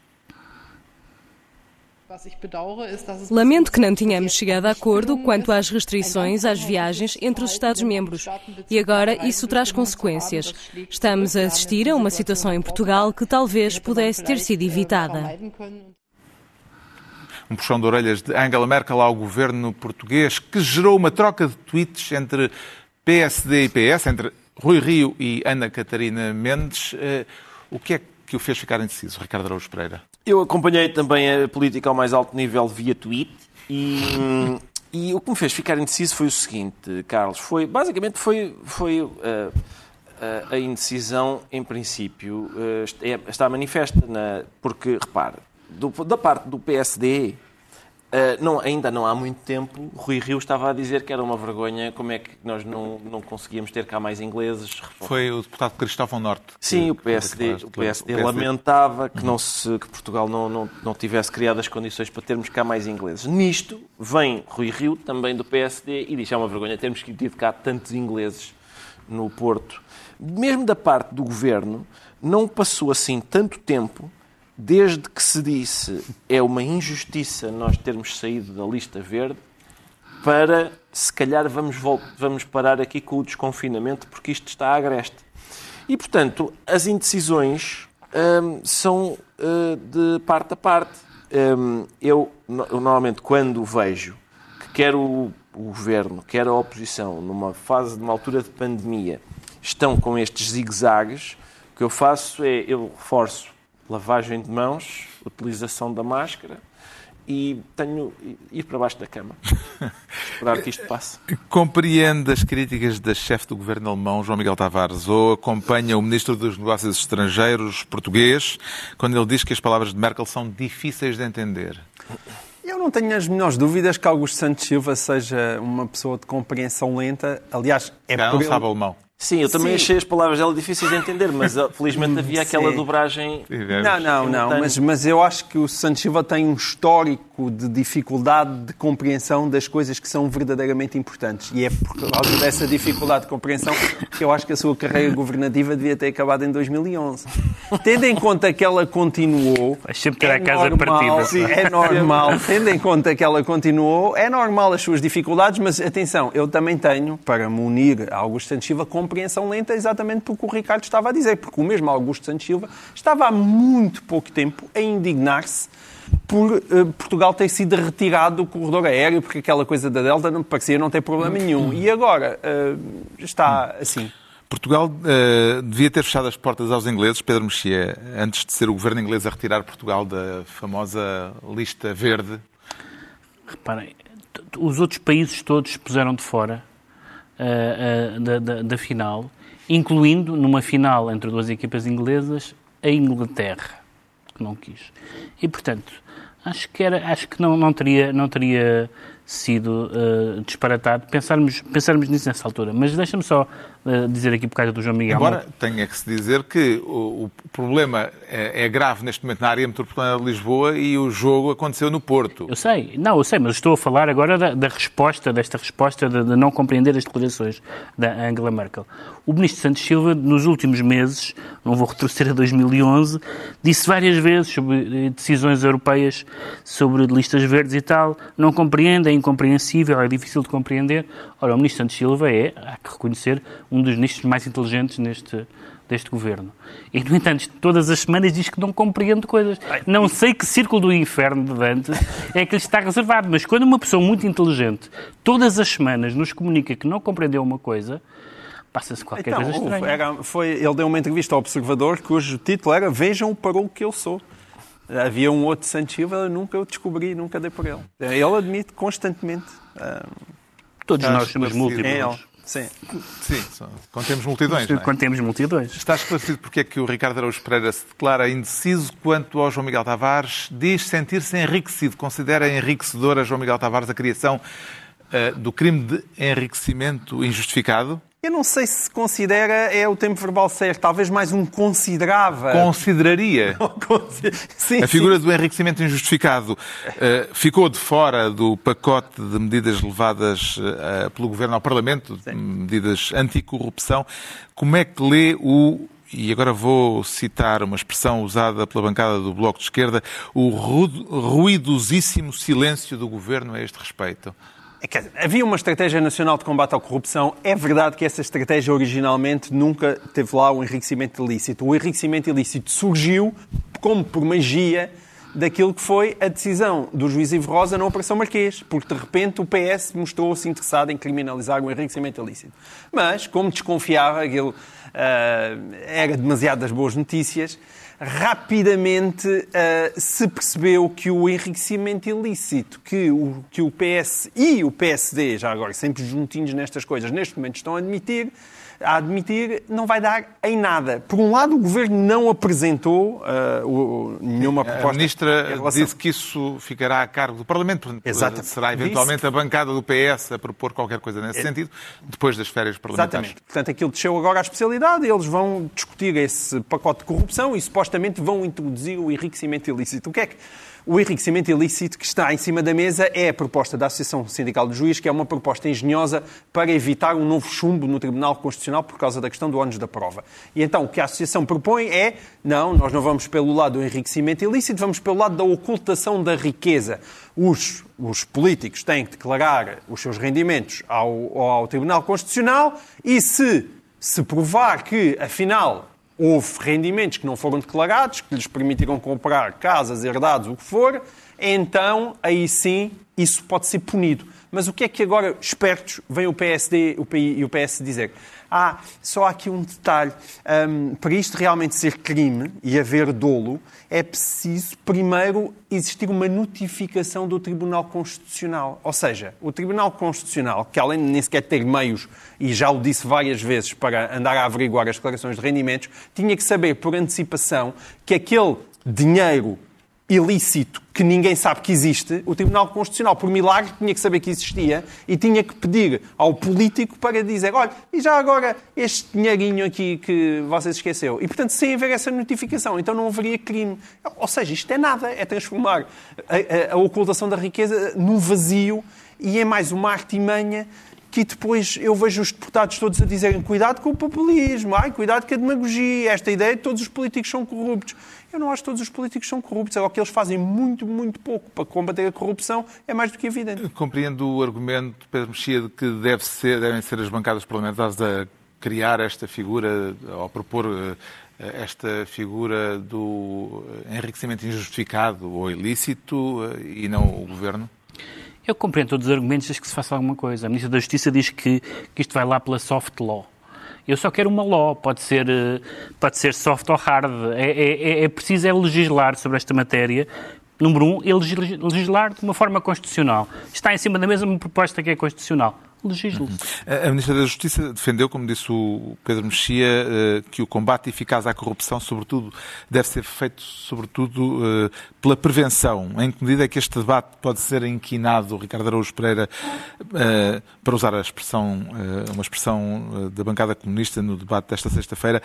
Lamento que não tenhamos chegado a acordo quanto às restrições às viagens entre os Estados-membros. E agora isso traz consequências. Estamos a assistir a uma situação em Portugal que talvez pudesse ter sido evitada. Um puxão de orelhas de Angela Merkel ao governo português que gerou uma troca de tweets entre PSD e PS, entre Rui Rio e Ana Catarina Mendes. Eh, o que é que o fez ficar indeciso, Ricardo Araújo Pereira? Eu acompanhei também a política ao mais alto nível via tweet e, e o que me fez ficar indeciso foi o seguinte, Carlos, foi basicamente foi, foi uh, a indecisão, em princípio, é, está manifesta, na, porque, repare, do, da parte do PSD, Uh, não, ainda não há muito tempo, Rui Rio estava a dizer que era uma vergonha como é que nós não, não conseguíamos ter cá mais ingleses. Foi o deputado Cristóvão Norte. Sim, o PSD, o PSD, lamentava que, não se, que Portugal não, não, não tivesse criado as condições para termos cá mais ingleses. Nisto vem Rui Rio, também do PSD, e diz que é uma vergonha termos tido cá tantos ingleses no Porto. Mesmo da parte do governo, não passou assim tanto tempo desde que se disse é uma injustiça nós termos saído da lista verde, para se calhar vamos, vamos parar aqui com o desconfinamento porque isto está agreste. E, portanto, as indecisões hum, são uh, de parte a parte. Um, eu, eu, normalmente, quando vejo que quer o, o governo, quer a oposição, numa fase, numa altura de pandemia, estão com estes zigue-zagues, o que eu faço é, eu reforço lavagem de mãos, utilização da máscara e tenho ir para baixo da cama. Esperar que isto passe. Compreende as críticas da chefe do governo alemão, João Miguel Tavares, ou acompanha o ministro dos Negócios Estrangeiros português quando ele diz que as palavras de Merkel são difíceis de entender? Eu não tenho as menores dúvidas que Augusto Santos Silva seja uma pessoa de compreensão lenta. Aliás, é não, por sabe alemão. Sim, eu também Sim. achei as palavras dela difíceis de entender, mas felizmente havia aquela Sim. dobragem. Não, não, não, mas, mas eu acho que o Santos Silva tem um histórico de dificuldade de compreensão das coisas que são verdadeiramente importantes. E é por causa dessa dificuldade de compreensão que eu acho que a sua carreira governativa devia ter acabado em 2011. Tendo em conta que ela continuou. Vai sempre ter é a casa normal, partida. É normal. Tendo em conta que ela continuou, é normal as suas dificuldades, mas atenção, eu também tenho, para me unir a Augusto Santos Silva, compreensão lenta exatamente porque o Ricardo estava a dizer, porque o mesmo Augusto Santos Silva estava há muito pouco tempo a indignar-se por uh, Portugal ter sido retirado do corredor aéreo, porque aquela coisa da Delta não parecia não ter problema nenhum. E agora uh, está assim. Portugal uh, devia ter fechado as portas aos ingleses, Pedro Mexia, antes de ser o governo inglês a retirar Portugal da famosa lista verde. Reparem, os outros países todos puseram de fora uh, da, da, da, final, incluindo numa final entre duas equipas inglesas, a Inglaterra, que não quis. E, portanto, acho que, era, acho que não, não, teria, não teria sido uh, disparatado pensarmos, pensarmos nisso nessa altura. Mas deixa-me só dizer aqui por causa do João Miguel. Agora, tenha que se dizer que o, o problema é, é, grave neste momento na área metropolitana de Lisboa e o jogo aconteceu no Porto. Eu sei, não, eu sei, mas estou a falar agora da, da resposta, desta resposta de, de, não compreender as declarações da Angela Merkel. O ministro Santos Silva, nos últimos meses, não vou retroceder a 2011, disse várias vezes sobre eh, decisões europeias, sobre listas verdes e tal, não compreendem incompreensível, é difícil de compreender. Ora, o Ministro Santos Silva é, há que reconhecer, um dos ministros mais inteligentes neste, deste governo. E, no entanto, todas as semanas diz que não compreende coisas. Não sei que círculo do inferno de Dante é que lhe está reservado, mas quando uma pessoa muito inteligente todas as semanas nos comunica que não compreendeu uma coisa, passa-se qualquer então, coisa estranha. Era, foi, ele deu uma entrevista ao Observador cujo título era Vejam para o que eu sou. Havia um outro Santos Silva, nunca o descobri, nunca dei por ele. Ele admite constantemente. Todos nós somos múltiplos. Sim. Sim, contemos multidões. Não é? Contemos multidões. Está esclarecido porque é que o Ricardo Araújo Pereira se declara indeciso quanto ao João Miguel Tavares. Diz sentir-se enriquecido. Considera enriquecedora João Miguel Tavares a criação uh, do crime de enriquecimento injustificado? Eu não sei se considera, é o tempo verbal certo, talvez mais um considerava. Consideraria. sim, a figura sim. do enriquecimento injustificado uh, ficou de fora do pacote de medidas levadas uh, pelo Governo ao Parlamento, sim. medidas anticorrupção. Como é que lê o e agora vou citar uma expressão usada pela bancada do Bloco de Esquerda, o ruidosíssimo silêncio do governo a este respeito. É havia uma estratégia nacional de combate à corrupção. É verdade que essa estratégia originalmente nunca teve lá o enriquecimento ilícito. O enriquecimento ilícito surgiu como por magia daquilo que foi a decisão do juiz Ivo Rosa na Operação Marquês, porque de repente o PS mostrou-se interessado em criminalizar o enriquecimento ilícito. Mas, como desconfiava, aquilo uh, era demasiado das boas notícias, rapidamente uh, se percebeu que o enriquecimento ilícito que o, que o PS e o PSD, já agora sempre juntinhos nestas coisas, neste momento estão a admitir, a admitir, não vai dar em nada. Por um lado, o Governo não apresentou uh, o, nenhuma proposta. A Ministra relação... disse que isso ficará a cargo do Parlamento. Exato. Será eventualmente a bancada do PS a propor qualquer coisa nesse é... sentido, depois das férias parlamentares. Exatamente. Portanto, aquilo desceu agora à especialidade, eles vão discutir esse pacote de corrupção e supostamente vão introduzir o enriquecimento ilícito. O que é que o enriquecimento ilícito que está em cima da mesa é a proposta da Associação Sindical de Juiz, que é uma proposta engenhosa para evitar um novo chumbo no Tribunal Constitucional por causa da questão do ônus da prova. E então o que a Associação propõe é, não, nós não vamos pelo lado do enriquecimento ilícito, vamos pelo lado da ocultação da riqueza. Os, os políticos têm que declarar os seus rendimentos ao, ao Tribunal Constitucional e se se provar que, afinal, houve rendimentos que não foram declarados, que lhes permitiram comprar casas, herdados, o que for, então aí sim isso pode ser punido. Mas o que é que agora, espertos, vem o PSD o PI, e o PS dizer? Ah, só há aqui um detalhe. Um, para isto realmente ser crime e haver dolo, é preciso primeiro existir uma notificação do Tribunal Constitucional. Ou seja, o Tribunal Constitucional, que além de nem sequer ter meios, e já o disse várias vezes, para andar a averiguar as declarações de rendimentos, tinha que saber por antecipação que aquele dinheiro ilícito que ninguém sabe que existe, o Tribunal Constitucional, por milagre, tinha que saber que existia e tinha que pedir ao político para dizer: olha, e já agora este dinheirinho aqui que vocês esqueceu. E, portanto, sem haver essa notificação, então não haveria crime. Ou seja, isto é nada, é transformar a, a, a ocultação da riqueza num vazio e é mais uma artimanha que depois eu vejo os deputados todos a dizerem cuidado com o populismo, ai, cuidado com a demagogia, esta ideia de que todos os políticos são corruptos. Eu não acho que todos os políticos são corruptos. É o que eles fazem muito, muito pouco para combater a corrupção é mais do que evidente. Compreendo o argumento, Pedro Mexia, de que deve ser, devem ser as bancadas parlamentares a criar esta figura, ou propor eh, esta figura do enriquecimento injustificado ou ilícito eh, e não o Governo? Eu compreendo todos os argumentos desde que se faça alguma coisa. A Ministra da Justiça diz que, que isto vai lá pela soft law. Eu só quero uma law, pode ser, eh, pode ser soft ou hard. É, é, é preciso é legislar sobre esta matéria. Número um, é legislar de uma forma constitucional. Está em cima da mesma proposta que é constitucional legisle. Uhum. A Ministra da Justiça defendeu, como disse o Pedro Mexia, eh, que o combate eficaz à corrupção, sobretudo, deve ser feito, sobretudo, eh, pela prevenção. Em que medida é que este debate pode ser inquinado, Ricardo Araújo Pereira, eh, para usar a expressão, uma expressão da bancada comunista no debate desta sexta-feira,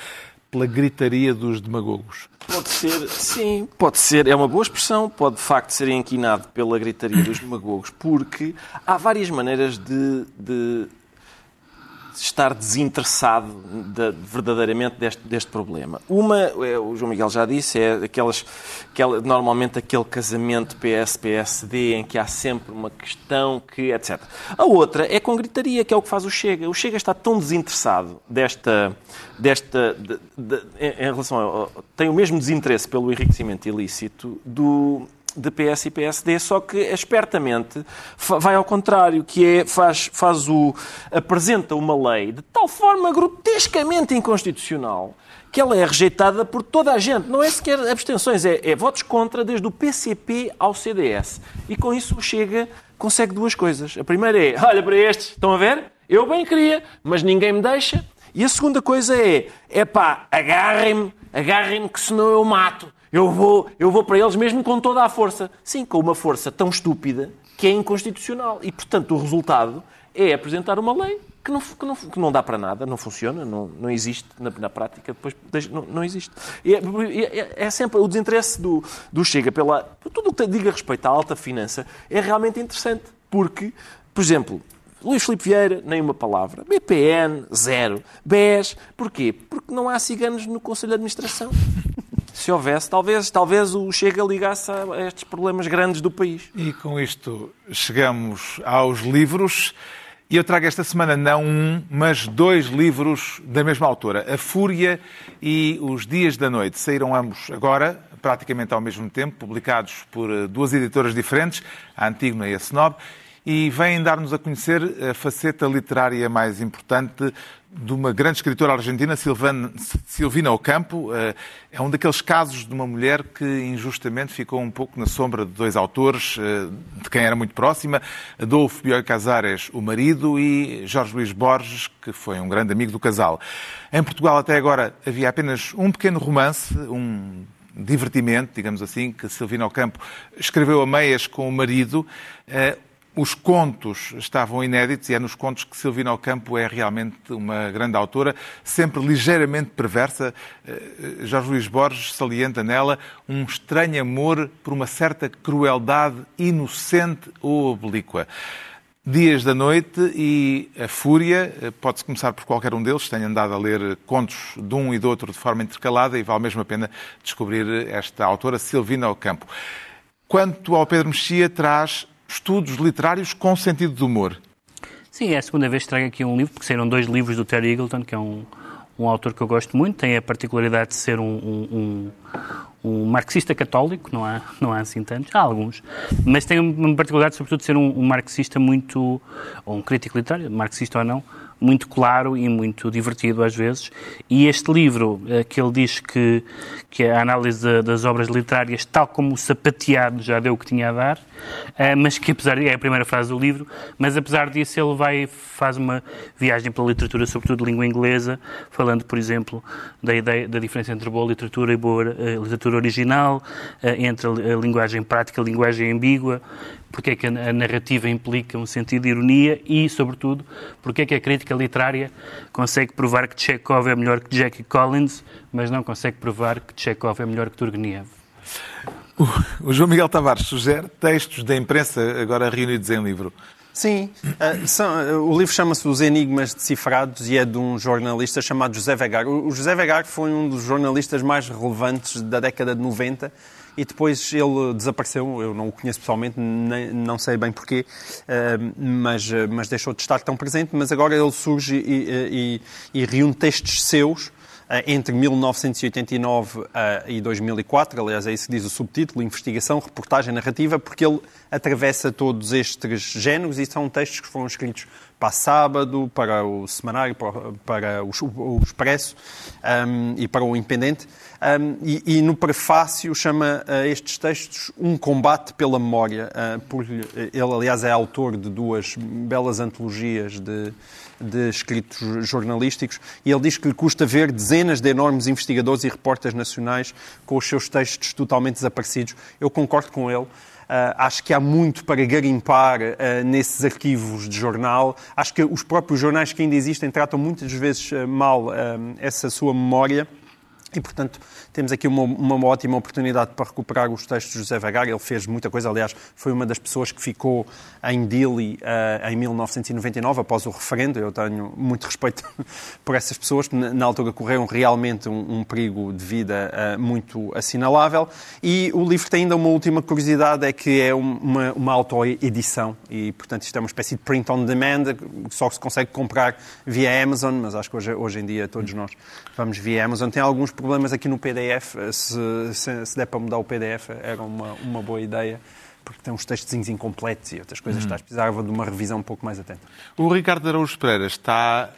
pela gritaria dos demagogos? Pode ser, sim, pode ser. É uma boa expressão, pode de facto ser inquinado pela gritaria dos demagogos, porque há várias maneiras de, de estar desinteressado de, verdadeiramente deste, deste, problema. Uma, é, o João Miguel já disse, é aquelas, aquela, normalmente aquele casamento PS-PSD em que há sempre uma questão que, etc. A outra é com gritaria, que é o que faz o Chega. O Chega está tão desinteressado desta, desta de, de, em relação a, tem o mesmo desinteresse pelo enriquecimento ilícito do de PS e PSD, só que espertamente vai ao contrário, que é faz, faz o apresenta uma lei de tal forma grotescamente inconstitucional que ela é rejeitada por toda a gente. Não é sequer abstenções, é, é votos contra desde o PCP ao CDS. E com isso chega, consegue duas coisas. A primeira é, olha para estes, estão a ver? Eu bem queria, mas ninguém me deixa. E a segunda coisa é, é pá, agarrem-me, agarrem-me que senão eu mato. Eu vou, eu vou para eles mesmo com toda a força. Sim, com uma força tão estúpida que é inconstitucional. E, portanto, o resultado é apresentar uma lei que não, que não, que não dá para nada, não funciona, não, não existe na, na prática, depois não, não existe. É, é, é, sempre o desinteresse do, do Chega pela. Tudo o que diga respeito à alta finança é realmente interessante, porque, por exemplo, Luís Filipe Vieira, nem uma palavra. BPN, zero. BES, porquê? Porque não há ciganos no Conselho de Administração se houvesse, talvez, talvez o Chega ligasse a estes problemas grandes do país. E com isto chegamos aos livros. E eu trago esta semana não um, mas dois livros da mesma autora, A Fúria e Os Dias da Noite. Saíram ambos agora, praticamente ao mesmo tempo, publicados por duas editoras diferentes, a Antígona e a Snob. e vem dar-nos a conhecer a faceta literária mais importante de uma grande escritora argentina, Silvana, Silvina Ocampo. Eh, é um daqueles casos de uma mulher que injustamente ficou um pouco na sombra de dois autores, eh, de quem era muito próxima, Adolfo Bioy Casares, o marido, e Jorge Luís Borges, que foi um grande amigo do casal. Em Portugal, até agora, havia apenas um pequeno romance, um divertimento, digamos assim, que Silvina Ocampo escreveu a meias com o marido. Os contos estavam inéditos e é nos contos que Silvina Ocampo é realmente uma grande autora, sempre ligeiramente perversa. Eh, Jorge Luís Borges salienta nela um estranho amor por uma certa crueldade inocente ou oblíqua. Dias da Noite e A Fúria, eh, pode-se começar por qualquer um deles, tenho andado a ler contos de um e do outro de forma intercalada e vale mesmo a pena descobrir esta autora, Silvina Ocampo. Quanto ao Pedro Mexia, traz estudos literários com sentido de humor. Sim, é a segunda vez que trago aqui um livro, porque saíram dois livros do Terry Eagleton, que é um, um autor que eu gosto muito, tem a particularidade de ser um, um, um, marxista católico, não há, não há assim tantos, há alguns, mas tem uma particularidade, sobretudo, de ser um, um marxista muito, ou um crítico literário, marxista ou não, muito claro e muito divertido às vezes. E este livro, eh, que ele diz que, que a análise das obras literárias, tal como o sapateado, já deu o que tinha a dar, mas que apesar de, é a primeira frase do livro, mas apesar disso ele vai, faz uma viagem pela literatura, sobretudo de língua inglesa, falando, por exemplo, da ideia da diferença entre boa literatura e boa eh, literatura original, entre a linguagem prática e a linguagem ambígua, porque é que a narrativa implica um sentido de ironia e, sobretudo, porque é que a crítica literária consegue provar que Chekhov é melhor que Jackie Collins, mas não consegue provar que Chekhov é melhor que Turgenev. O João Miguel Tavares sugere textos da imprensa agora reunidos em livro. Sim, uh, são, o livro chama-se Os Enigmas Decifrados e é de um jornalista chamado José Vegar. O, o José Vegar foi um dos jornalistas mais relevantes da década de 90 e depois ele desapareceu. Eu não o conheço pessoalmente, nem, não sei bem porquê, uh, mas, mas deixou de estar tão presente. Mas agora ele surge e, e, e reúne textos seus entre 1989 e 2004, aliás, é isso que diz o subtítulo, Investigação, Reportagem Narrativa, porque ele atravessa todos estes géneros e são textos que foram escritos para Sábado, para o Semanário, para, o, Expresso um, e para o Independente. Um, e, e, no prefácio chama uh, estes textos Um Combate pela Memória. Uh, ele, aliás, é autor de duas belas antologias de, de escritos jornalísticos e ele diz que lhe custa ver dezenas de enormes investigadores e repórteres nacionais com os seus textos totalmente desaparecidos. Eu concordo com ele. Uh, acho que há muito para garimpar uh, nesses arquivos de jornal. Acho que os próprios jornais que ainda existem tratam muitas vezes uh, mal essa sua memória. E, portanto, temos aqui uma, uma, ótima oportunidade para recuperar os textos de José Vagar. Ele fez muita coisa, aliás, foi uma das pessoas que ficou em Dili uh, em 1999, após o referendo. Eu tenho muito respeito por essas pessoas, que na altura correram realmente um, um perigo de vida uh, muito assinalável. E o livro tem ainda uma última curiosidade, é que é uma, uma auto-edição. E, portanto, isto é uma espécie de print on demand, que só se consegue comprar via Amazon, mas acho que hoje, hoje em dia todos nós vamos via Amazon. Tem alguns problemas aqui no PDF. Se, se, se der para mudar o PDF, era uma, uma boa ideia porque tem uns textos incompletos e outras coisas. Uhum. Precisava de uma revisão um pouco mais atenta. O Ricardo Araújo Pereira está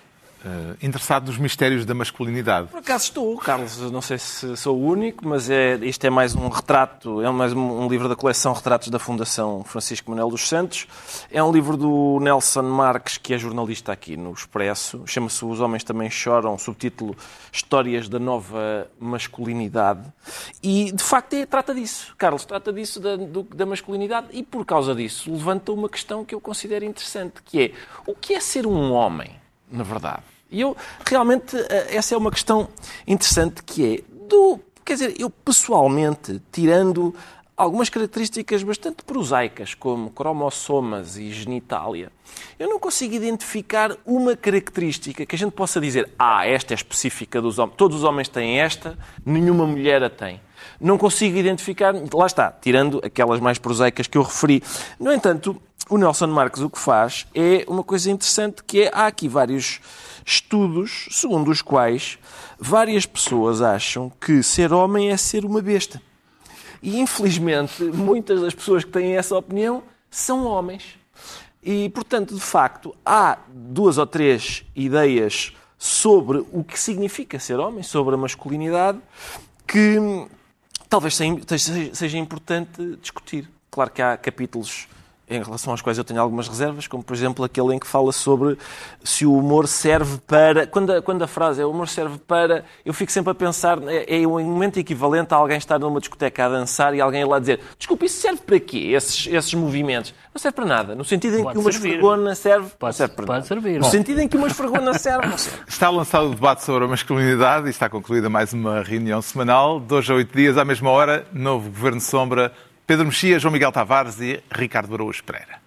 Uh, interessado nos mistérios da masculinidade. Por acaso estou, Carlos. Não sei se sou o único, mas é, isto é mais um retrato, é mais um livro da coleção Retratos da Fundação Francisco Manuel dos Santos. É um livro do Nelson Marques, que é jornalista aqui no Expresso. Chama-se Os Homens Também Choram, subtítulo Histórias da Nova Masculinidade. E, de facto, é, trata disso. Carlos, trata disso da, do, da masculinidade e, por causa disso, levanta uma questão que eu considero interessante, que é o que é ser um homem? Na verdade. E eu, realmente, eh, essa é uma questão interessante que é do. Quer dizer, eu pessoalmente, tirando algumas características bastante prosaicas, como cromossomas e genitália, eu não consigo identificar uma característica que a gente possa dizer, ah, esta é específica dos homens, todos os homens têm esta, nenhuma mulher a tem. Não consigo identificar, lá está, tirando aquelas mais prosaicas que eu referi. No entanto, o Nelson Marques o que faz é uma coisa interessante que é, há aqui vários estudos segundo os quais várias pessoas acham que ser homem é ser uma besta. E infelizmente muitas das pessoas que têm essa opinião são homens. E, portanto, de facto, há duas ou três ideias sobre o que significa ser homem, sobre a masculinidade, que talvez seja importante discutir. Claro que há capítulos em relação aos quais eu tenho algumas reservas, como por exemplo aquele em que fala sobre se o humor serve para. Quando a, quando a frase é o humor serve para. Eu fico sempre a pensar, é, é um momento equivalente a alguém estar numa discoteca a dançar e alguém ir lá dizer: Desculpe, isso serve para quê? Esses, esses movimentos? Não serve para nada. No sentido em Pode que uma servir. esfregona serve. Pode- serve para pode nada. servir. No Bom. sentido em que uma esfregona serve. Não serve. Está lançado o debate sobre a masculinidade e está concluída mais uma reunião semanal. De hoje a oito dias, à mesma hora, novo Governo Sombra, Pedro Mexia, João Miguel Tavares e Ricardo Araújo Pereira.